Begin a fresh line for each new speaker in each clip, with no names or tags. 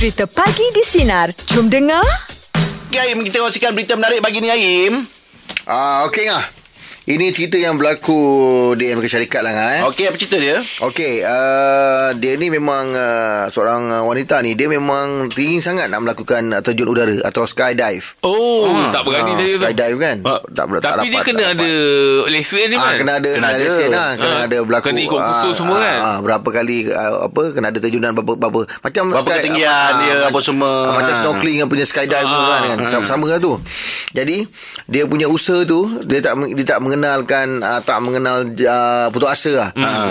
Cerita Pagi di Sinar. Jom dengar.
Okay, Aim, kita kongsikan berita menarik bagi ni Aim.
Ah, okey ngah. Ini cerita yang berlaku di Amerika Syarikat lah eh.
Okey, apa cerita dia?
Okey, uh, dia ni memang uh, seorang uh, wanita ni dia memang tinggi sangat nak melakukan uh, terjun udara atau skydive.
Oh, tak berani
Ah,
saya tu.
skydive kan.
Ah,
tak, tak
Tapi dia
dapat,
kena
tak
ada
dapat.
lesen ni
Ah,
kan?
kena ada
Kena
kena ada lesen lah. kena
Ah,
ada berlaku
kena ikut kursus
ah,
semua kan?
ah, berapa kali ah, apa kena ada terjunan berapa berapa macam
Berapa ketinggian dia, apa semua.
ah, macam
Ah.
snorkeling yang punya skydive
Ah,
tu kan, kan sama, sama lah tu jadi dia punya usaha tu dia tak dia tak mengenalkan ah, tak mengenal ah, putus asa lah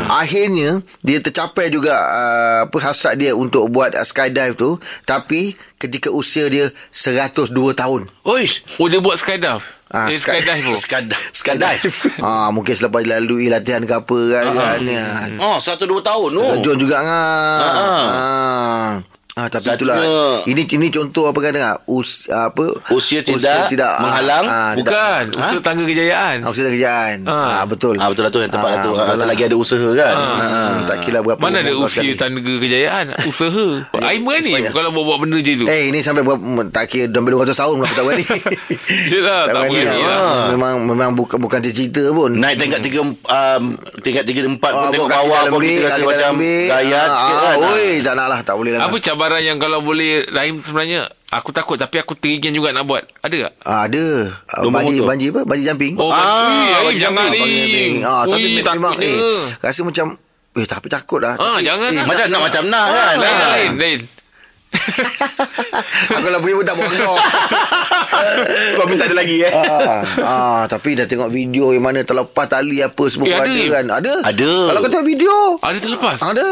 akhirnya dia tercapai juga ah, apa hasrat dia untuk buat ah, skydive tu tapi ketika usia dia 102 tahun
Oish.
Oh, dia buat skydive.
Ah,
dia
sky-
skydive.
Skadive.
ah mungkin selepas lalui latihan ke apa kan, kan ya.
Oh, satu dua tahun tu.
Terjun juga ngah.
Ah.
Ah. Ah, tapi
Satunya-
itulah ini ini contoh apa kata ngah? Us apa
Usia tidak menghalang?
ah, tidak-
Bukan, usaha tangga kejayaan.
Ah, usaha kerjaan.
Ah.
Ah, betul.
Ah, betul lah tu yang tepat lah tu. Ah,
lah.
selagi ada usaha kan.
Ah,
Ah.
tak kira berapa
Mana ada usia
sekali.
tangga kejayaan Usaha Aim kan ni. Kalau buat-buat benda macam tu
Eh ini sampai berapa tak kira sampai 200 tahun aku tak berani.
Yelah, tak
berani lah.
lah.
Ah, Memang memang bukan bukan cerita pun.
Naik tingkat tiga um, Tingkat tiga empat pun Tengok bawah
dalam
pun Kita rasa macam
dalam.
Gayat sikit kan
Oi, tak nak lah, tak boleh lah.
Apa cabaran yang kalau boleh Rahim sebenarnya Aku takut Tapi aku teringin juga nak buat Ada tak?
Ah, ada. Ah,
Nombor
Banji
motor.
banji apa? Banji jumping.
Oh,
Ah,
ah, Aim
bagi
jangan
jumping,
ni.
Ah, tapi
Ui,
memang eh rasa macam eh tapi takut lah.
Ah,
Tapi,
jangan
eh,
lah.
Macam nak macam nak kan
Lain,
Ah.
lain, lain.
Aku kalau pergi pun tak bawa kau.
Kau minta ada lagi eh
ah, ah, tapi dah tengok video yang mana terlepas tali apa semua
Eh, ada
ada kan. Ada.
Ada.
Kalau kau tengok video.
Ada terlepas.
Ada.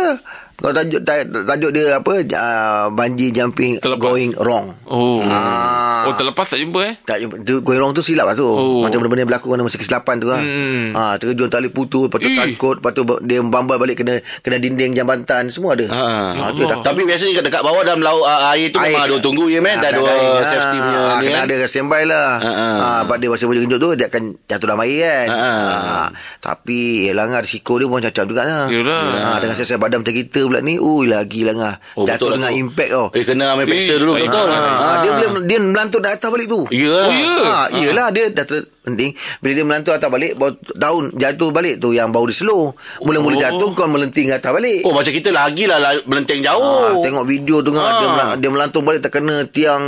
Kau tajuk tajuk, dia apa? Uh, bungee jumping
Terlepas.
going wrong.
Oh.
Ah.
Oh, terlepas tak jumpa eh?
Tak tu, going wrong tu silap lah tu.
Oh.
Macam benda-benda yang berlaku Mana masa kesilapan tu lah.
Hmm.
Ha, terjun tali putus, lepas tu sangkut, lepas tu dia bambal balik kena kena dinding jambatan, semua ada.
Ah.
Ha, tu
Allah.
tak
Tapi biasanya kat- dekat bawah dalam laut uh, air tu memang ada orang tunggu ya men. Dah ada orang safety punya
ah,
ni
Kena
kan.
ada standby lah
Ah, ah.
ah, Sebab dia masa boleh genjut tu Dia akan jatuh dalam air kan
Ah, ah.
Ah, Tapi Yelah ngah Risiko dia pun macam juga lah
Yelah.
ah, Dengan sesat badan macam kita pula ni Ui lagi lah ngah
Oh,
Jatuh
betul
dengan
tu.
impact tau
Eh kena ambil peksa
Ish,
dulu
baik.
betul.
Ah, Dia boleh Dia melantut dari atas balik tu
Ya.
Oh, ya?
Ah, iyalah dia dah ter, penting bila dia melantut atas balik baru daun jatuh balik tu yang baru dia slow. Mula-mula
Oh.
jatuh kau melenting atas balik.
Oh macam kita lagi lah lah melenteng
Ah,
jauh.
tengok video tu
ah.
dia, dia melantung balik terkena tiang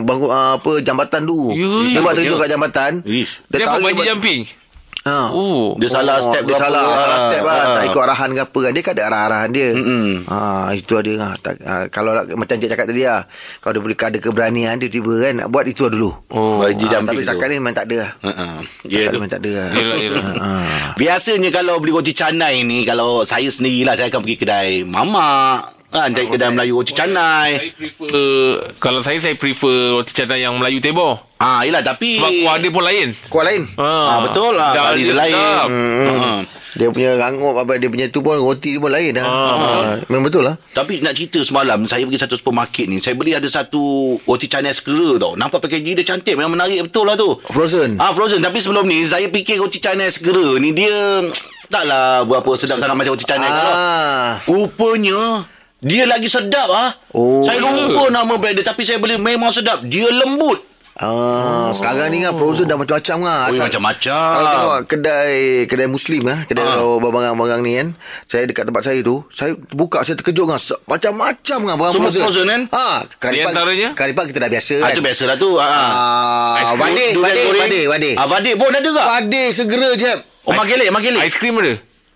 bangku apa jambatan tu.
Ya,
dia
ya.
buat terjun kat jambatan.
Ish.
Dia apa
tarik bat-
jumping?
Ha.
Oh.
Dia salah step
dia salah,
Ah,
salah step lah.
ah.
Tak ikut arahan ke apa kan. Dia kan ada arah-arahan dia.
Mm-mm.
Ha, itu ada ha, tak, ha, Kalau nak- macam Cik cakap tadi lah. Kalau dia boleh ada keberanian tiba-tiba kan. Nak buat itu dulu.
Oh.
Ha, tapi setakat ni memang tak ada lah.
Ha, ha.
Ya,
tu.
memang tak ada lah.
Yelah, yelah.
Ha.
Biasanya kalau beli roti canai ni Kalau saya sendirilah Saya akan pergi kedai mamak kan, Dari kedai Melayu roti canai
Saya prefer Kalau saya Saya prefer Roti canai yang Melayu tebor
Ah, yelah tapi
Sebab kuah dia pun lain
Kuat lain.
Ah, betul lah.
Dah dia
dia lain. Hmm.
Dia punya rangup apa dia punya tu pun roti dia pun lain dah.
Ah,
Ha, memang betul lah.
Tapi nak cerita semalam Saya pergi satu supermarket ni Saya beli ada satu Roti canai segera tau Nampak packaging dia cantik Memang menarik betul lah tu
Frozen.
Ah frozen Tapi sebelum ni Saya fikir roti canai segera ni Dia Taklah berapa sedap sangat Macam roti canai kalau
Ah.
Rupanya Dia lagi sedap ah.
Oh.
Saya lupa nama brand dia Tapi saya beli memang sedap Dia lembut
Ah, sekarang ni kan frozen dah macam-macam lah.
Oh,
Asal-
macam-macam.
Kalau tengok kedai kedai muslim ah, kedai
Ah.
ah. barang-barang ni kan. Saya dekat tempat saya tu, saya buka saya terkejut kan macam-macam kan barang
Semua
frozen.
frozen, kan?
Ha, kari pak,
antaranya?
kari pak kita dah biasa
Ah,
kan.
tu biasa lah tu ah.
Ah,
Ice cream,
vadik, vadik,
goreng.
vadik, vadik.
Ah, vadik pun ada tak?
Vadik segera je.
Oh, magelik, magelik.
Aiskrim ada?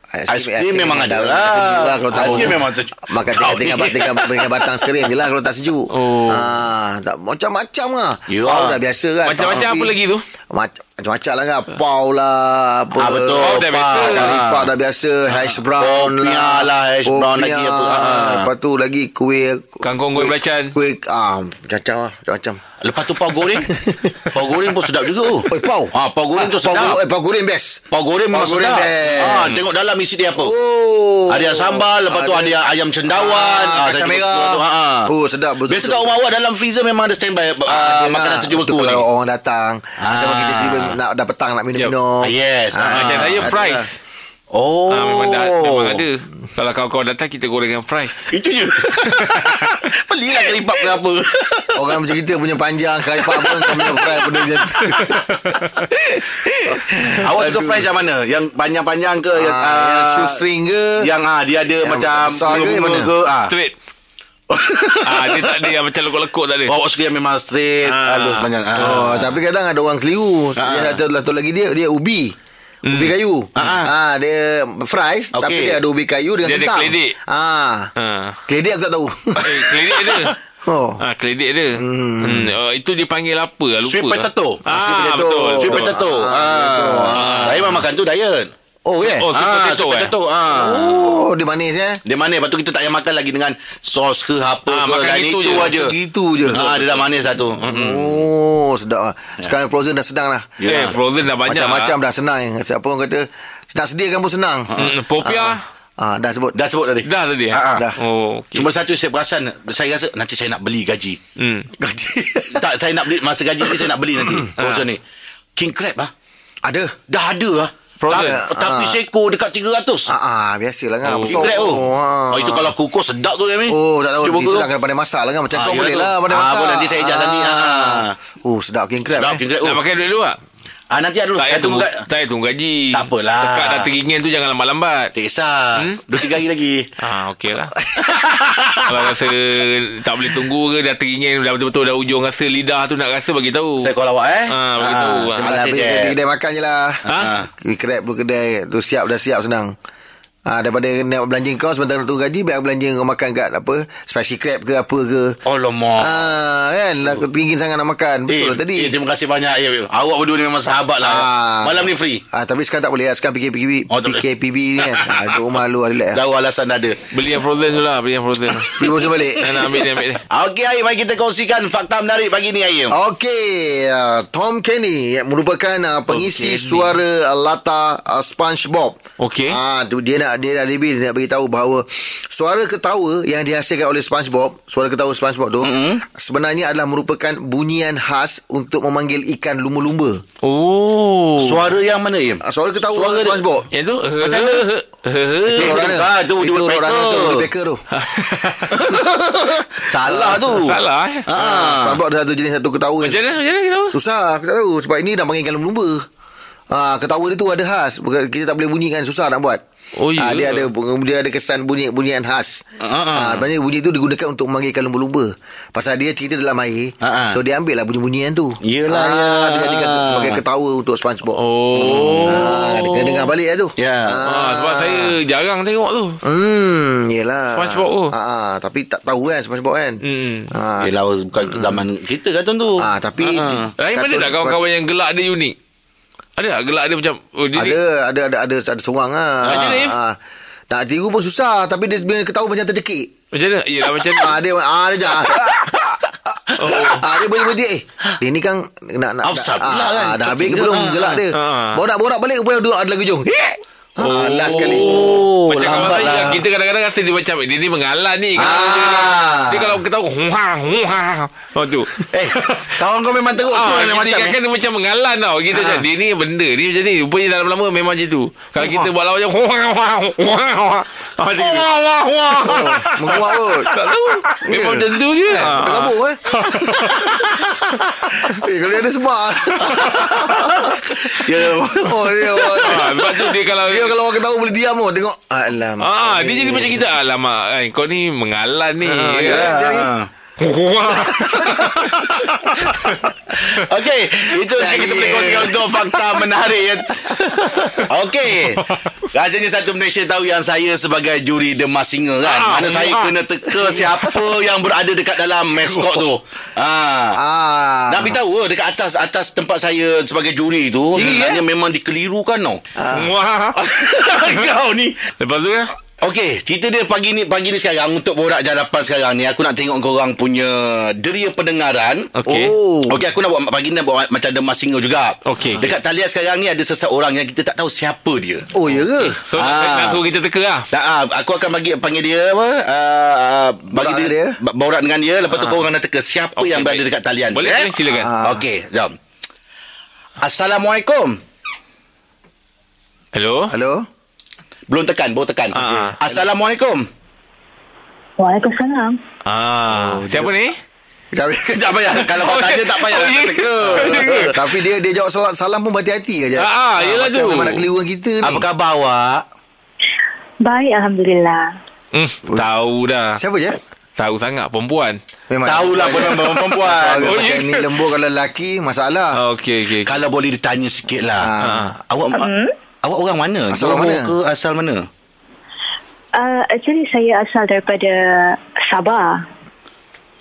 Aiskrim memang ada lah.
lah kalau tak
Aiskrim memang sejuk.
Makan tinggal, tinggal,
ni.
tinggal, tinggal batang skrim je lah kalau tak sejuk.
Oh.
Ah, tak, macam-macam lah.
Ya.
Pau dah biasa kan.
Macam-macam apa lagi tu?
Mac- Macam-macam lah kan. Pau lah. Apa.
Ah, betul.
Pau dah biasa.
Kari
Ah.
pak dah biasa. Hash brown
Popia
lah.
lah, hash brown lagi apa. Ah.
Lepas tu lagi kuih.
Kangkung goreng
kuih-
belacan.
Kuih. Ah, macam-macam lah. Macam-macam.
Lepas tu pau goreng. pau goreng pun sedap juga. oh.
Oh, pau.
Ah, pau goreng tu
pau,
sedap.
go- eh, pau goreng best.
Pau goreng memang
Pau goreng
sedap.
best.
Ah, tengok dalam isi dia apa.
Oh.
Ada sambal, lepas tu ada ayam cendawan.
Ah,
saya
kacang
tengok
merah.
tu, ah, ah.
Oh, sedap betul.
Biasa kat rumah awak dalam freezer memang ada standby ah, makanan sejuk
betul
beku.
Kalau orang datang
Ah.
Atau kita tiba nak dah petang nak minum-minum
Ah, yes. Ah,
saya
lah.
Oh.
Ah, memang, dah, memang ada. Kalau kawan-kawan datang, kita gorengkan fries.
Itu je. Belilah kelipap ke apa
Orang macam kita punya panjang Kali apa Kau punya fry benda macam tu
Awak suka French yang mana Yang panjang-panjang ke yang,
Ah, Yang
ah,
shoestring ke
Yang ah, dia ada
Yang
macam
besar ke,
bunga-bunga
mana?
ke ah.
Straight. ah, dia tak ada yang macam lekuk-lekuk tak ada.
Oh, awak suka yang memang straight
Ah.
Halus panjang ah.
Oh, tapi kadang ada orang keliru.
Ah.
Dia satu, satu lagi dia dia ubi. Ubi kayu.
Ah, ah.
Ah, dia fries
Okey.
tapi dia ada ubi kayu dengan
Dia ada
kentang.
keledek.
Ah.
Ha.
Keledek aku tak tahu.
Eh, keledek ada.
oh.
Ah, keledek ada. Hmm. hmm. Oh, itu dia panggil apa lupa.
Sweet
lah.
potato.
Ah,
Sweet potato.
betul.
Sweet potato ah. Saya memang makan tu diet
Oh, ya.
Oh, sweet
Ah,
potato,
sweet
eh?
potato ah.
Oh, dia manis eh.
Dia manis Lepas tu kita tak payah makan lagi Dengan sos ke apa
Ah,
ke
makan
Dan
itu
itu
je.
aja
Gitu je.
Ah, dia dah manis dah tu Mm-mm.
Oh, sedap lah. Sekarang frozen dah senang lah.
Eh, frozen dah banyak.
Macam-macam dah senang. Siapa orang kata, senang sediakan pun senang.
Hmm, popia.
Ah, dah sebut.
Dah sebut tadi
Dah tadi.
Ah, ah.
Dah.
Oh, okay.
Cuma satu saya perasan Saya rasa Nanti saya nak beli gaji
Hmm.
Gaji.
Tak saya nak beli Masa gaji ni saya nak beli nanti Frozen ni King Crab ah
Ada.
Dah ada lah
Frozen?
Ta- Tapi
Ah.
seekor dekat 300
Ah, ah biasalah kan.
Oh.
Tu
ah.
oh, Itu kalau kukus sedap tu Yami
Oh tak tahu
Dia
Itu lah kena pandai masak lah kan Macam
Ah,
kau
ya
boleh
tu.
lah pandai
Ah,
masak
boleh, nanti saya ajar nanti. Ah.
Oh sedap king crab
Sedap
eh.
King Crab
Nak
tu
pakai duit dulu tak?
Ah nanti ada dulu.
Tak
tunggu
tunggu,
kat
tak tunggu gaji.
Tak apalah.
Dekat dah teringin tu jangan lambat-lambat.
Tak kisah.
Hmm?
Dua tiga hari lagi.
Ah, okey lah. Kalau rasa tak boleh tunggu ke dah teringin dah betul-betul dah ujung rasa lidah tu nak rasa bagi tahu.
Saya call awak eh.
Ah, bagi tahu.
terima kasih
pergi kedai, kedai makan je lah
Ha?
Crab pun kedai Tu siap dah siap senang Ha, daripada nak belanja kau sebentar nak tunggu gaji Biar aku belanja kau makan kat apa Spicy crab ke apa ke
Oh lama.
Ah, kan Aku teringin sangat nak makan Betul lah tadi
Eh, terima kasih banyak. Ya, awak berdua ni memang sahabat lah.
Ah.
Malam ni free.
Ah, tapi sekarang tak boleh lah. Sekarang PKPB,
Oh.
PKPB ni kan. Ah, duduk rumah lu relax lah.
Tahu alasan dah ada.
Beli yang frozen tu lah. Beli yang frozen.
Pergi bosan balik.
Nak ambil dia, ambil dia.
Okey, Aim. Mari kita kongsikan fakta menarik pagi ni.
Okey, uh, Tom Kenny yang merupakan uh, pengisi suara uh, Lata uh, SpongeBob.
Okey.
Ah, tu dia nak dia lebih dia nak bagi tahu bahawa suara ketawa yang dihasilkan oleh SpongeBob, suara ketawa SpongeBob tu mm-hmm. sebenarnya adalah merupakan bunyian khas untuk memanggil ikan lumba-lumba.
Oh.
Suara yang mana?
Ah, suara ketawa
Suara dia-
SpongeBob.
Yang tu.
Macam mana?
Itu orang
ah, tu
itu orang tu Woody Pecker tu.
Salah tu.
Salah eh.
Ah, SpongeBob ada satu jenis satu ketawa.
Macam mana? Macam mana kita tahu?
Susah aku tak tahu sebab ini dah panggil ikan lumba. Ah, ketawa dia tu ada khas. Kita tak boleh bunyikan susah nak buat.
Oh, ya
Ah, dia ada dia ada kesan bunyi bunyian khas.
Ah,
Ah, sebenarnya bunyi tu digunakan untuk memanggilkan lumba-lumba. Pasal dia cerita dalam air.
Ah, ah.
So dia ambil lah bunyi-bunyian tu.
Yelah,
ah,
ya.
Dia jadikan sebagai ketawa untuk SpongeBob.
Oh.
Ah, dia kena dengar balik lah tu.
Ya.
Ah, sebab saya jarang tengok tu.
Hmm, yelah.
SpongeBob tu.
Ah, ah, tapi tak tahu kan SpongeBob kan.
Hmm.
Ah,
Yelah, bukan zaman kita kartun tu.
ah, tapi
Ah.
Lain mana tak kawan-kawan yang gelak dia unik? Ada tak gelak dia macam oh, dia ni-
Ada ada ada ada ada seorang ah.
Mana, Im?
ah. Nak tiru pun susah tapi dia bila ketawa macam tercekik.
Macam mana? Yelah macam
Ah dia ah dia jangan. Ah dia bunyi-bunyi eh. Dia ni kan nak nak dah-
pula kan.
Ah, dah habis ke belum
dia,
gelak dia.
ah.
Baru nak borak balik rupanya dia ada lagu hujung. Ah, last kali.
Oh,
Macam
lambat lah.
Kita kadang-kadang rasa dia macam Dia ni mengalah ni
Ah.
Dia kalau ketawa Huha Huha Oh tu
Eh, kawan kau memang teruk semua
Ah, kita
macam
ingatkan
eh.
dia macam mengalan tau Kita macam Dia ni benda Dia macam ni Rupanya dalam lama memang macam tu Kalau kita buat lawan macam Huha Huha Huha Huha Ah, Macam tu
Wah, wah, wah.
Menguap kot.
Tak tahu Memang macam tu je
Dah
Ah.
kabur eh. eh kalau dia ada sebab.
Ya.
oh dia
Ah, Sebab tu dia kalau
dia kalau orang ketawa boleh diam oh tengok. Alam.
Ah, dia jadi macam kita Alamak kan, Kau ni mengalan ni
Ah,
ya.
Ah.
Huha
Okey, itu saja kita boleh kongsikan untuk fakta menarik ya. Okey. Rasanya satu Malaysia tahu yang saya sebagai juri The Mas Singer kan.
Ah,
Mana saya
ah.
kena teka siapa yang berada dekat dalam maskot tu. Ah.
Ah.
Nak beritahu ke dekat atas atas tempat saya sebagai juri tu
Tinggi,
sebenarnya memang dikelirukan tau.
Wah.
Kau ni.
Lepas tu kan
Okey, cerita dia pagi ni pagi ni sekarang untuk borak jalapan sekarang ni aku nak tengok korang punya deria pendengaran.
Okey.
Oh.
Okey, aku nak buat pagi ni nak buat macam The Mas Singer juga.
Okey.
Dekat talian sekarang ni ada seseorang yang kita tak tahu siapa dia.
Oh ya ke?
So nak,
Ah.
nak suruh kita teka lah
Tak, ah, aku akan bagi panggil dia apa? Uh, bagi
Borak
dia,
dia.
borak dengan dia lepas tu
Ah.
korang nak teka siapa
Okey,
yang berada
baik.
dekat talian.
Boleh,
eh?
boleh, silakan.
Ah.
Okey, jom. Assalamualaikum.
Hello
Hello.
Belum tekan, baru tekan.
Ah, ah.
Assalamualaikum.
Waalaikumsalam.
Ah, siapa ni?
Tak payah Kalau kau tanya tak payah
Oh,
nak teka
tapi dia dia jawab salam, salam pun berhati-hati aja.
Ah, ah, yelah
macam
tu.
memang nak keliruan kita ni.
Apa khabar awak?
Baik, Alhamdulillah.
Hmm, tahu dah.
Siapa je?
Tahu sangat perempuan.
Memang
Tahulah pun memang perempuan
Suara
Oh,
macam
ya.
ni lembut kalau lelaki masalah.
Ah, Okey, okey.
Kalau boleh ditanya sikit lah
Ah.
Awak Awak orang mana?
Asal
Johor
mana?
ke asal mana?
Uh, actually, saya asal daripada Sabah.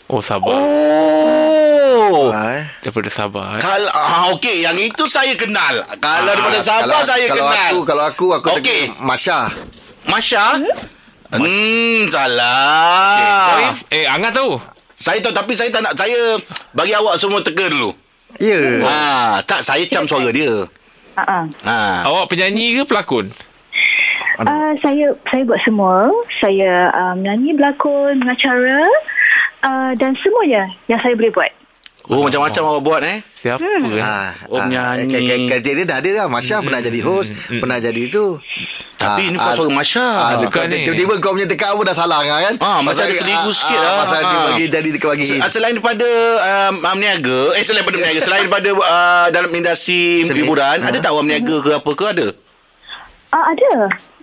Oh, sabar.
Oh
eh.
Daripada Sabah. Eh?
Kalau ah, okey yang itu saya kenal. Kalau
Ah,
daripada Sabah
kalau,
saya
kalau
kenal.
Aku, kalau aku, aku okay. Masya.
Masya? Hmm,
Okay.
salah.
Eh, Angah tahu?
Saya tahu tapi saya tak nak saya bagi awak semua teka dulu.
Ya.
Ha, tak saya cam suara dia.
Uh-uh.
Ha.
Awak penyanyi ke pelakon?
Uh, saya saya buat semua. Saya uh, menyanyi, berlakon, mengacara uh, dan semuanya yang saya boleh buat.
Oh, macam-macam awak buat eh.
Siapa? Eh?
Ah,
Oh, penyanyi.
K- k- k- dia dah ada dah. Masya pernah jadi host. Pernah jadi tu.
Tapi
Ah,
ini bukan
ah,
suara Masya.
Ah,
Bukan
bukan
ni.
Tiba-tiba kau punya teka pun dah salah kan?
Ah, masa dia keliru sikit lah.
Masa dia
Ah.
bagi jadi dia bagi
Selain daripada um, Amniaga Eh selain daripada Amniaga Selain daripada uh, Dalam industri hiburan
Ha.
Ada tak Amniaga ke apa ke ada
Uh, ada.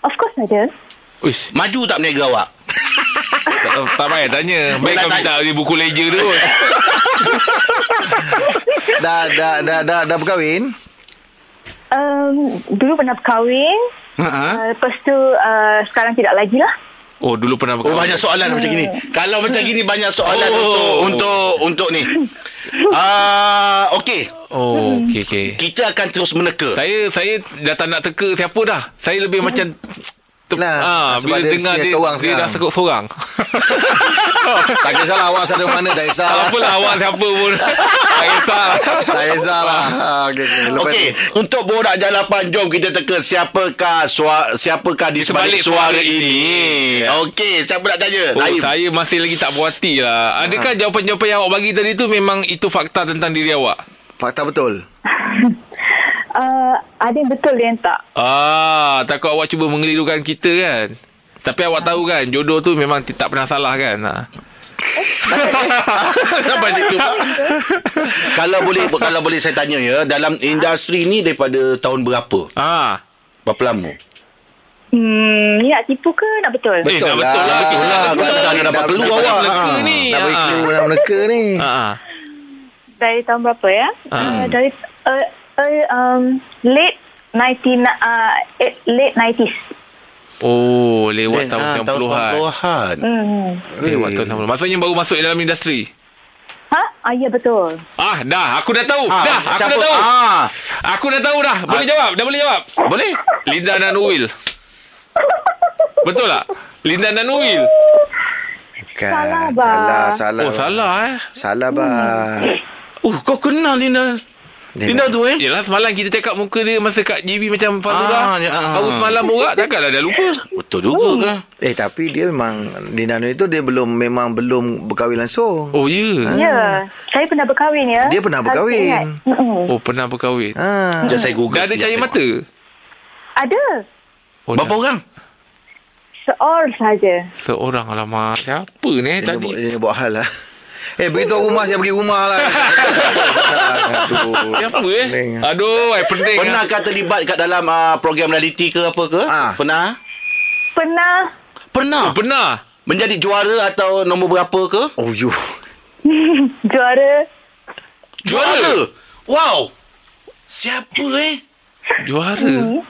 Of course ada.
Uish,
Maju tak Amniaga awak
tak, tak payah tanya. Baik kau minta di buku ledger tu.
Dah dah dah dah dah berkahwin?
Um, dulu pernah berkahwin.
Ha?
Uh, lepas tu uh, sekarang tidak lagi lah.
Oh, dulu pernah
Oh
berkawan.
banyak soalan macam gini Kalau macam gini Banyak soalan
Oh.
untuk Untuk untuk ni Ah, Okey
Oh, okey, okey.
Kita akan terus meneka
Saya saya dah tak nak teka siapa dah. Saya lebih macam ter,
Lah,
ah,
sebab
bila
dia
dengar dia,
seorang
dia dah
sekarang.
sekut seorang.
Tak kisahlah awak satu mana Tak
tak
kisah
apalah awak siapa pun. tak kisah.
Tak kisahlah ah, okay, okay.
Okey,
tu
untuk borak jalapan jom kita teka siapakah suara, siapakah di sebalik,
sebalik
suara
suara
ini.
ini. Ya.
Okey, siapa nak tanya?
Oh,
Naim.
saya masih lagi tak puas hati lah. Adakah jawapan-jawapan yang awak bagi tadi tu memang itu fakta tentang diri awak?
Fakta betul
Uh, ada yang betul ada yang tak.
Ah, takut awak cuba mengelirukan kita kan? Tapi awak tahu kan, jodoh tu memang tak pernah salah kan? Ha.
Sampai situ. kalau boleh kalau boleh saya tanya ya, dalam industri ni daripada tahun berapa?
Ah.
Berapa lama?
Hmm, ni nak tipu ke nak betul?
Eh,
Betul
dah betul lah,
lah.
betul lah.
Ah,
betul lah.
nak dapat
Dah-
clue awak.
Nak
Ah.
ni.
Nak bagi
ah.
clue nak meneka ni
Ah, ah.
Dari tahun berapa ya? Uh, dari uh, uh, um, late 19 uh, late 90s.
Oh, lewat
Eh,
tahun
ah,
90-an.
90-an.
Hmm.
Lewat tahun 90-an. Maksudnya baru masuk dalam industri.
Ha? Ah, ya betul.
Ah, dah. Aku dah tahu.
Ah,
dah, aku
siapa?
dah tahu.
Ah.
Aku dah tahu dah. Boleh jawab. Dah boleh jawab.
Boleh?
Linda dan Will. Betul tak? Linda dan Will.
kan.
Salah, bah.
Salah Salah
Oh, salah eh.
Salah bah
Oh, kau kenal Lina.
Dia
Lina tu eh?
Yelah semalam kita cakap muka dia masa kat JB macam Fazura.
Ah, ya, ah.
Baru semalam borak takkanlah dah lupa.
Betul juga kan?
Eh tapi dia memang Dina Nur itu dia belum memang belum berkahwin langsung.
Oh ya. Yeah.
Ya. Saya pernah berkahwin ya.
Dia pernah berkahwin.
Oh pernah berkahwin.
Ha.
Sekejap saya google
Dah ada cahaya mata.
Ada.
Oh,
Berapa
dah.
orang?
Seorang saja.
Seorang alamak. Siapa ni eh,
Dia,
tadi?
dia buat hal lah. Eh beritahu rumah saya pergi rumah lah. Aduh.
Siapa eh?
Pening.
Aduh, eh pening.
Pernahkah terlibat kat dalam uh, program reality ke apa ke?
Ah.
Pernah?
Pernah
Pernah.
Oh, pernah.
Menjadi juara atau nombor berapa ke?
Oh you.
juara.
Juara. Wow. Siapa eh?
Juara.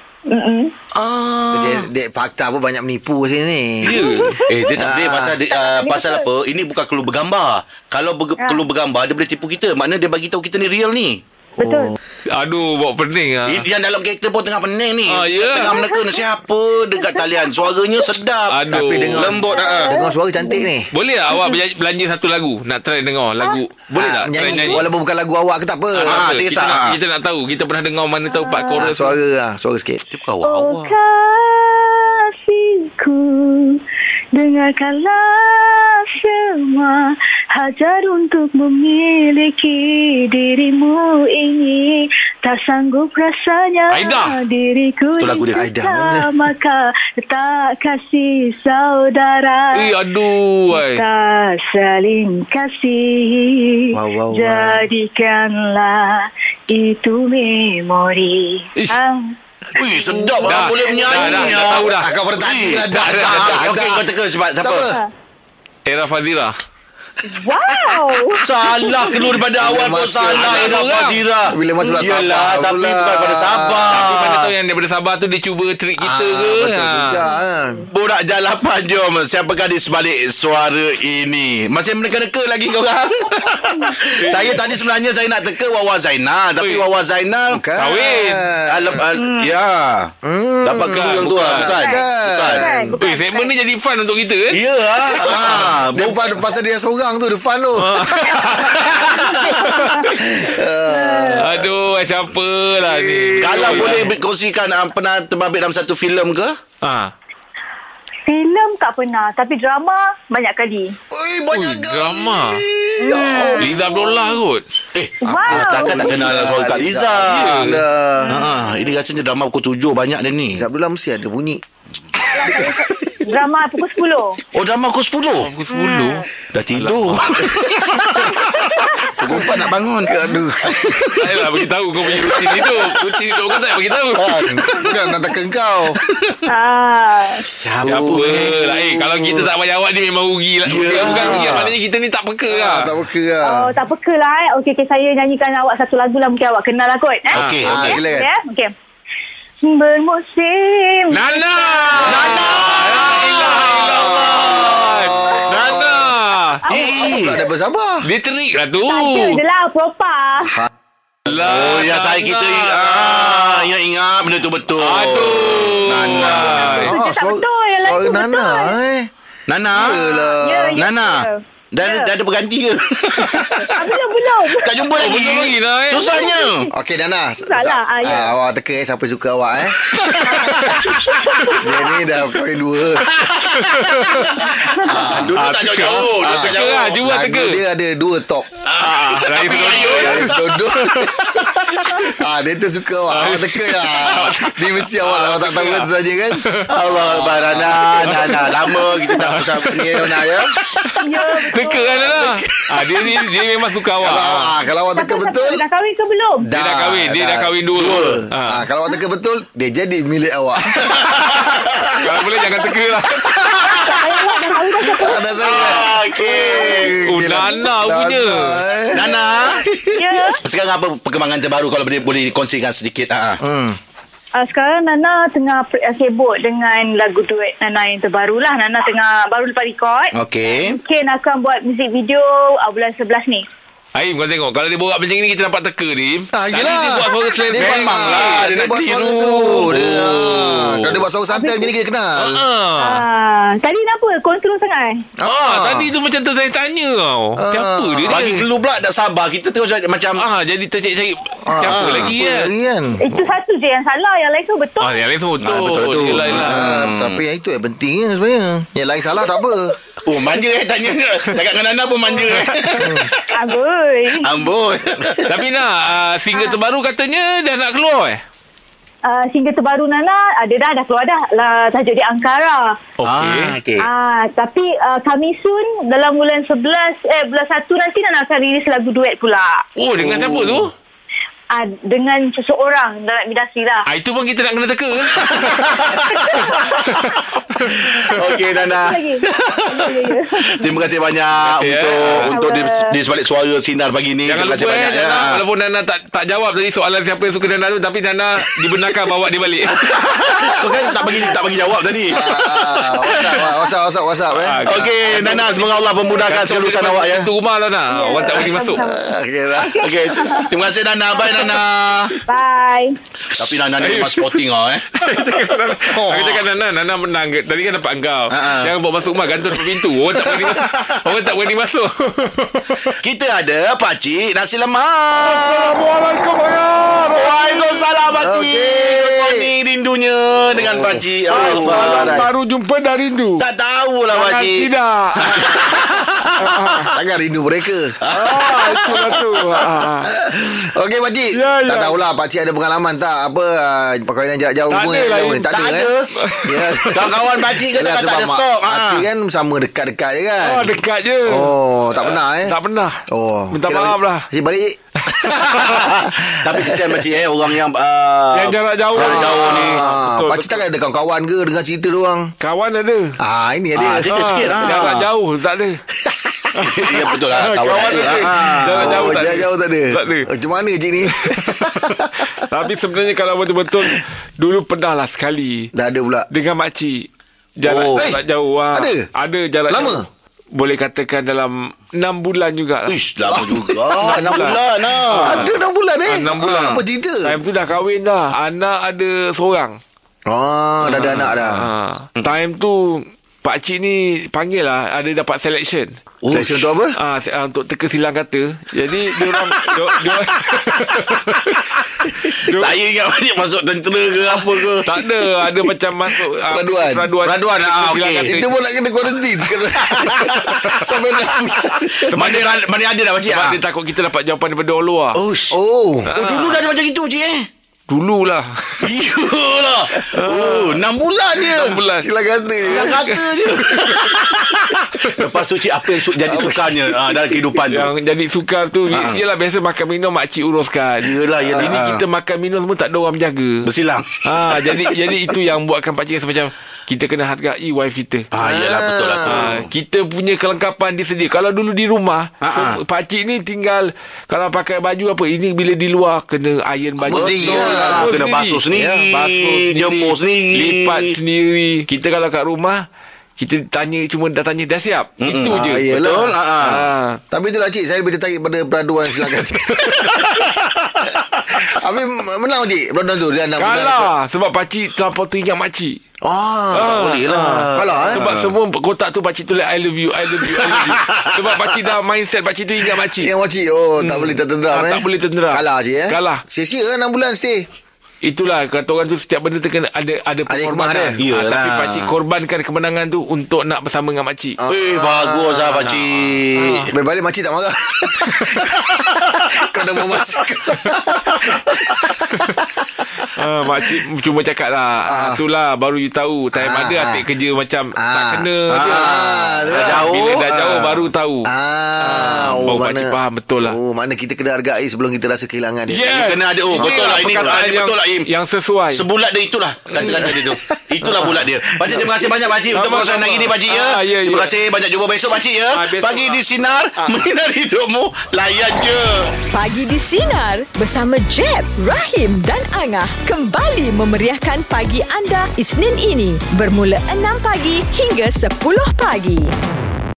Ah.
Dia, dia fakta pun banyak menipu sini.
Ya.
Eh dia tak boleh
Ah.
pasal dia, uh, pasal apa? Ini bukan keluar bergambar. Kalau ber, keluar bergambar dia boleh tipu kita. Maknanya dia bagi tahu kita ni real ni.
Betul.
Aduh, bawa pening ah.
Uh. Yang dalam karakter pun tengah pening ni.
Ah, ya.
Tengah meneka ni siapa dekat talian. Suaranya sedap.
Aduh.
Tapi dengar
Lembut ah.
Dengar suara cantik ni.
Boleh tak awak belanja, satu lagu? Nak try dengar lagu. Boleh
Ah,
tak? Try
nyanyi,
nyanyi.
Walaupun bukan lagu awak ke tak apa.
Ah,
apa.
tak
kita, nak, kita nak tahu. Kita pernah dengar mana tahu part
Ah,
chorus.
suara ah, suara sikit.
Dia bukan
Oh
awak-awak.
kasihku Dengarkanlah semua Hajar untuk memiliki dirimu ini Tak sanggup rasanya
Aida.
Diriku
Itu lagu dia.
Aida mana?
Maka tak kasih saudara
Eh aduh wai.
Tak saling kasih
Wow, wow, wow.
Jadikanlah itu memori
Ish.
Ah,
Ui, sedap
Dah.
lah boleh
Dah,
menyanyi.
dah,
ya.
dah tahu dah.
Ah, Kau bertanya lah
Dah, dah, dah. Okey, kau teka cepat. Siapa?
Siapa?
era vadirá.
Wow
Salah keluar daripada awal pun salah
Ada
Era
orang.
Fazira.
Bila masuk Sabah
tapi
pula.
bukan pada Sabah.
Tapi mana tahu yang daripada Sabah tu dia cuba trick kita
Ah,
ke?
Betul
Ha.
juga kan
Borak jalapan jom Siapakah di sebalik suara ini Masih meneka-neka lagi korang Saya tadi sebenarnya Saya nak teka Wawa Zainal Tapi
Ui.
Wawa Zainal
Bukan
Kahwin.
Al- al- Ya Dapat
Bukan,
clue yang tu lah
bukan.
Bukan
Bukan.
Bukan, bukan,
Weh, segmen ni jadi fun untuk kita kan?
Ya ah.
Dia fun, pasal dia seorang tu Dia fun tu
Aduh, siapa lah ni?
Kalau boleh kongsikan ah, Pernah terbabit dalam satu filem ke
Ha.
Filem tak pernah Tapi drama Banyak kali
Ui banyak
Ui,
kali
drama.
Ya
Liza Abdullah kot.
Eh
Wow.
ah, Takkan tak kenal lah Suara Kak Liza
Alah.
Ah, Ini rasanya drama pukul tujuh Banyak dia ni
Izzat Abdullah mesti ada bunyi
Drama pukul 10
Oh drama pukul sepuluh
Pukul 10.
Dah tidur Pukul empat nak bangun
Aduh
Tak payahlah bagi tahu kau punya rutin hidup. Rutin hidup kau tak bagi tahu.
Bukan nak tekan kau
Ah,
Ya apa lah Eh kalau kita tak bayar awak ni memang rugi lah yeah. Bukan rugi Maknanya kita ni tak peka lah
ah, Tak peka lah
Oh, tak ke lah eh. Okey, okay, saya nyanyikan awak satu lagu lah mungkin awak kenal lah kot. Eh?
Okey, okey.
silakan.
Ya, okey. Bermusim.
Nana Nana La
Pula ada bersabar
Dia terik lah tu
Ada je lah, propa.
Lah,
Oh ya saya
Nana.
kita ah, Ingat ingat benda tu betul
Aduh
Nana
Itu tak betul, yang lain
Nana
betul.
eh
Nana
Yelah
Ya, ya,
Nana
ya.
Dah,
Ya.
dah ada berganti ke?
Ah, belum,
tak jumpa lagi.
belum lagi lah, eh.
Susahnya.
Okey Nana
Salah, ah, ya.
ah, Awak teka eh Siapa suka awak eh Dia ni dah poin dua
Dulu
Ah,
tak jauh-jauh.
Ah,
Dah tak
teka
jauh.
lah, cuba
Lagu
teka
dia ada dua top
Ah,
Raya Sedondol.
Dari sedondol ah, Dia tu suka awak Awak teka lah Dia mesti awak Awak tak tahu kan tanya kan
Allah Akbar Nana Nana Lama kita tak bersama ni Nana ya.
Teka kan Nana ah, Dia ni dia memang suka awak
Kalau, ah, kalau awak teka betul
Dah kahwin ke belum?
Dia dah kahwin Dia dah kahwin dua,
Dua
Ah.
ah. Kalau awak teka betul Dia jadi milik awak
Kalau boleh jangan teka lah
Saya awak dah
ada sangat
Okey
Oh. Nana punya.
eh.
Nana
Ya.
Sekarang apa perkembangan terbaru Kalau boleh boleh kongsikan sedikit ah.
Hmm.
Uh, sekarang Nana tengah uh, sibuk dengan lagu duet Nana yang terbaru lah. Nana tengah baru lepas record.
Okey
Mungkin akan buat muzik video uh, bulan 11 ni.
Aim kau tengok Kalau dia borak macam ni Kita dapat teka Dim
Ah,
Tadi
yelah.
dia buat suara selera
Dia
Memang
buat-
lah
Dia,
dia nak
buat suara
tiru.
tu dia,
Oh.
ah. Kalau dia buat suara santai Macam ni kita kenal
Ah.
Ah, tadi kenapa? Kontrol sangat?
Ah, tadi tu macam tertanya-tanya tau.
Ah.
Siapa dia?
Bagi
dia?
clue pula tak sabar Kita terus macam
Ah, jadi tercari-cari siapa lagi
Apa
kan?
lagi kan
Itu satu je yang salah. Yang lain semua betul.
Ah, yang lain semua betul.
Ah, betul, betul.
Yelah, yelah.
Ah, Tapi yang itu yang penting kan sebenarnya Yang lain salah tak apa
Oh manja eh tanya Cakap dengan Nana pun manja eh
Amboi.
Ambon
Tapi nak uh, single terbaru katanya dah nak keluar eh?
Uh, single terbaru Nana ada dah dah keluar dah lah, tajuk dia Angkara.
Okey.
Ah, okay.
Ah tapi uh, kami soon dalam bulan 11 eh bulan 1 nanti Nana akan rilis lagu duet pula.
Oh, dengan siapa tu?
Ah dengan seseorang dalam industri lah.
Ah, itu pun kita nak kena teka.
Okey Nana. Terima kasih banyak
Okey,
untuk
eh.
untuk di, di sebalik suara sinar pagi ni.
Jangan
Terima
lupa
kasih
eh,
banyak ya.
Nana, walaupun Nana tak tak jawab tadi soalan siapa yang suka Nana tu tapi Nana dibenarkan bawa dia balik.
So kan tak bagi tak bagi jawab tadi.
Ah, WhatsApp WhatsApp WhatsApp WhatsApp eh
Ah,
Okey Nana semoga Allah memudahkan segala urusan awak ya.
Itu rumah lah Nana. Orang tak bagi masuk.
Ah, Okey
Okey. Terima kasih Nana. Bye Nana.
Bye.
Tapi Nana ni memang sporting oh eh.
Aku cakap Nana Nana menang Tadi kan dapat engkau
ha.
Jangan bawa masuk rumah Gantung depan pintu Orang tak berani masuk Orang tak berani masuk
Kita ada Pak Cik nasi lemak.
Assalamualaikum ayah
Waalaikumsalam Pak Cik.
Okey.
Good morning rindunya dengan Pak Cik. Allah.
Baru jumpa dah rindu
Tak tahulah Pak Cik.
Tidak
Jangan rindu mereka
ah, itulah tu. Ah.
Okey pakcik
Ya, ya.
Tak tahulah pakcik ada pengalaman tak Apa uh, Perkahwinan jarak jauh
Tak
hubungan
ada lah,
jauh ni Tak
tak
ada
ada.
eh Ya.
Kawan-kawan pakcik ke
Yelah,
tak tak ada stok.
mak-
Ah.
Pakcik kan sama dekat-dekat je kan
Oh, dekat je.
Oh tak pernah eh
Tak pernah.
Oh
Minta
Okey,
maaf lah.
Cik balik
Tapi kesian pakcik eh orang yang uh,
Yang jarak jauh.
Jarak jauh ni.
Ah,
Betul,
Pakcik takkan ada kawan-kawan ke Dengar cerita dia orang
Kawan ada.
Ah ini ada
Ah, cerita sikit lah.
Jarak jauh tak ada.
Ya betul lah
Kawan,
kawan.
ada.
Ah.
Jauh
oh,
tak ada.
jauh tak ada
Tak ada.
Macam mana cik ni
Tapi sebenarnya kalau betul-betul dulu pernah lah sekali
Dah ada pula
dengan makcik jarak
Oh.
jarak
Eh,
jauh ah.
ada?
Ada jarak
Lama?
jauh. Boleh katakan dalam 6 bulan jugalah.
Ish, lama juga. Enam bulan. ah.
Ada 6 bulan eh
Ah, enam bulan.
Apa cerita
Time tu dah kahwin dah. Anak ada seorang.
Oh dah ada anak dah
Ha. Time tu Pak Cik ni panggil lah Ada dapat selection
Selection untuk apa
Ah, se- ah, untuk teka silang kata. Jadi dia orang dia, dia, dia,
Saya ingat pakcik masuk tentera ke apa ke.
tak ada ada macam masuk ah,
Peraduan.
peraduan
Peraduan, ah, okey.
Itu pun nak kena quarantine Sampai 6 bulan
Mana mana ada dah pakcik.
sebab
ah?
dia takut kita dapat jawapan daripada orang luar.
Oh,
Oh
Oh, dulu dah ada macam itu cik eh.
Dululah.
Iyalah. Oh, enam bulan dia.
6 bulan.
Sila kata
Yang kata je. Lepas tu cik apa yang su- jadi sukanya ah, dalam kehidupan tu?
Yang jadi sukar tu Yelah biasa makan minum Makcik uruskan
Yelah, yelah.
Ini
Ah.
kita makan minum semua Tak ada orang menjaga
Bersilang.
ha, Jadi jadi itu yang buatkan pakcik rasa macam Kita kena hargai wife kita
Ah, iyalah betul lah tu.
Ha, kita punya kelengkapan disedia. Kalau dulu di rumah,
Ha, ha.
so, pakcik ni tinggal kalau pakai baju apa, ini bila di luar kena iron baju.
Semua sendiri lah.
Kena basuh sendiri,
Ya, basuh sendiri,
jemur sendiri.
lipat sendiri. Kita kalau kat rumah, kita tanya cuma dah tanya dah siap. Itu
Ah,
je.
yelah.
Betul? Ah, ah.
Ha.
Tapi itulah cik Saya lebih tertarik pada peraduan silakan Habis menang cik Peraduan tu Dia 6 bulan
Kalah sebab pakcik terlampau teringat makcik.
Ah,
boleh lah.
Kalah eh
Sebab semua kotak tu pakcik tulis I love you, I love you, I love you. sebab pakcik dah mindset pakcik tu ingat makcik.
Yang makcik Oh tak boleh tertenteram
Ah,
eh
tak boleh tertenteram.
Kalah cik eh
Kalah.
Sia-sia kan 6 bulan stay
Itulah kata orang tu setiap benda tu kena ada ada pengorbanan.
dia.
Ah, tapi
Iyalah.
pakcik korbankan kemenangan tu untuk nak bersama dengan makcik.
Ah.
Eh, bagus lah pakcik.
Balik-balik makcik tak marah Kau dah memasak
Ah, makcik cuma cakap lah. Ah. Itulah baru you tahu time
Ah.
ada atik kerja macam tak
Ah.
kena.
Ah,
je.
tu
Dah jauh.
Bila dah jauh
Ah.
baru tahu.
Ah,
baru pakcik faham betul lah.
Oh, mana kita kena hargai sebelum kita rasa kehilangan dia.
Yes.
kena ada. Oh, betul lah. Ini- ah, ini betul lah, Im.
Yang sesuai.
Sebulat dia itulah Kata-kata dia tu Itulah bulat dia Pakcik terima kasih banyak Pakcik Untuk perkongsian hari ni Pakcik ya
Ah, ya,
Terima
ya.
kasih Banyak jumpa besok Pakcik ya
Ah, besok
Pagi
lah.
di Sinar Menyinari hidupmu Layan je
Pagi di Sinar bersama Jeb, Rahim dan Angah kembali memeriahkan pagi anda Isnin ini bermula 6 pagi hingga 10 pagi.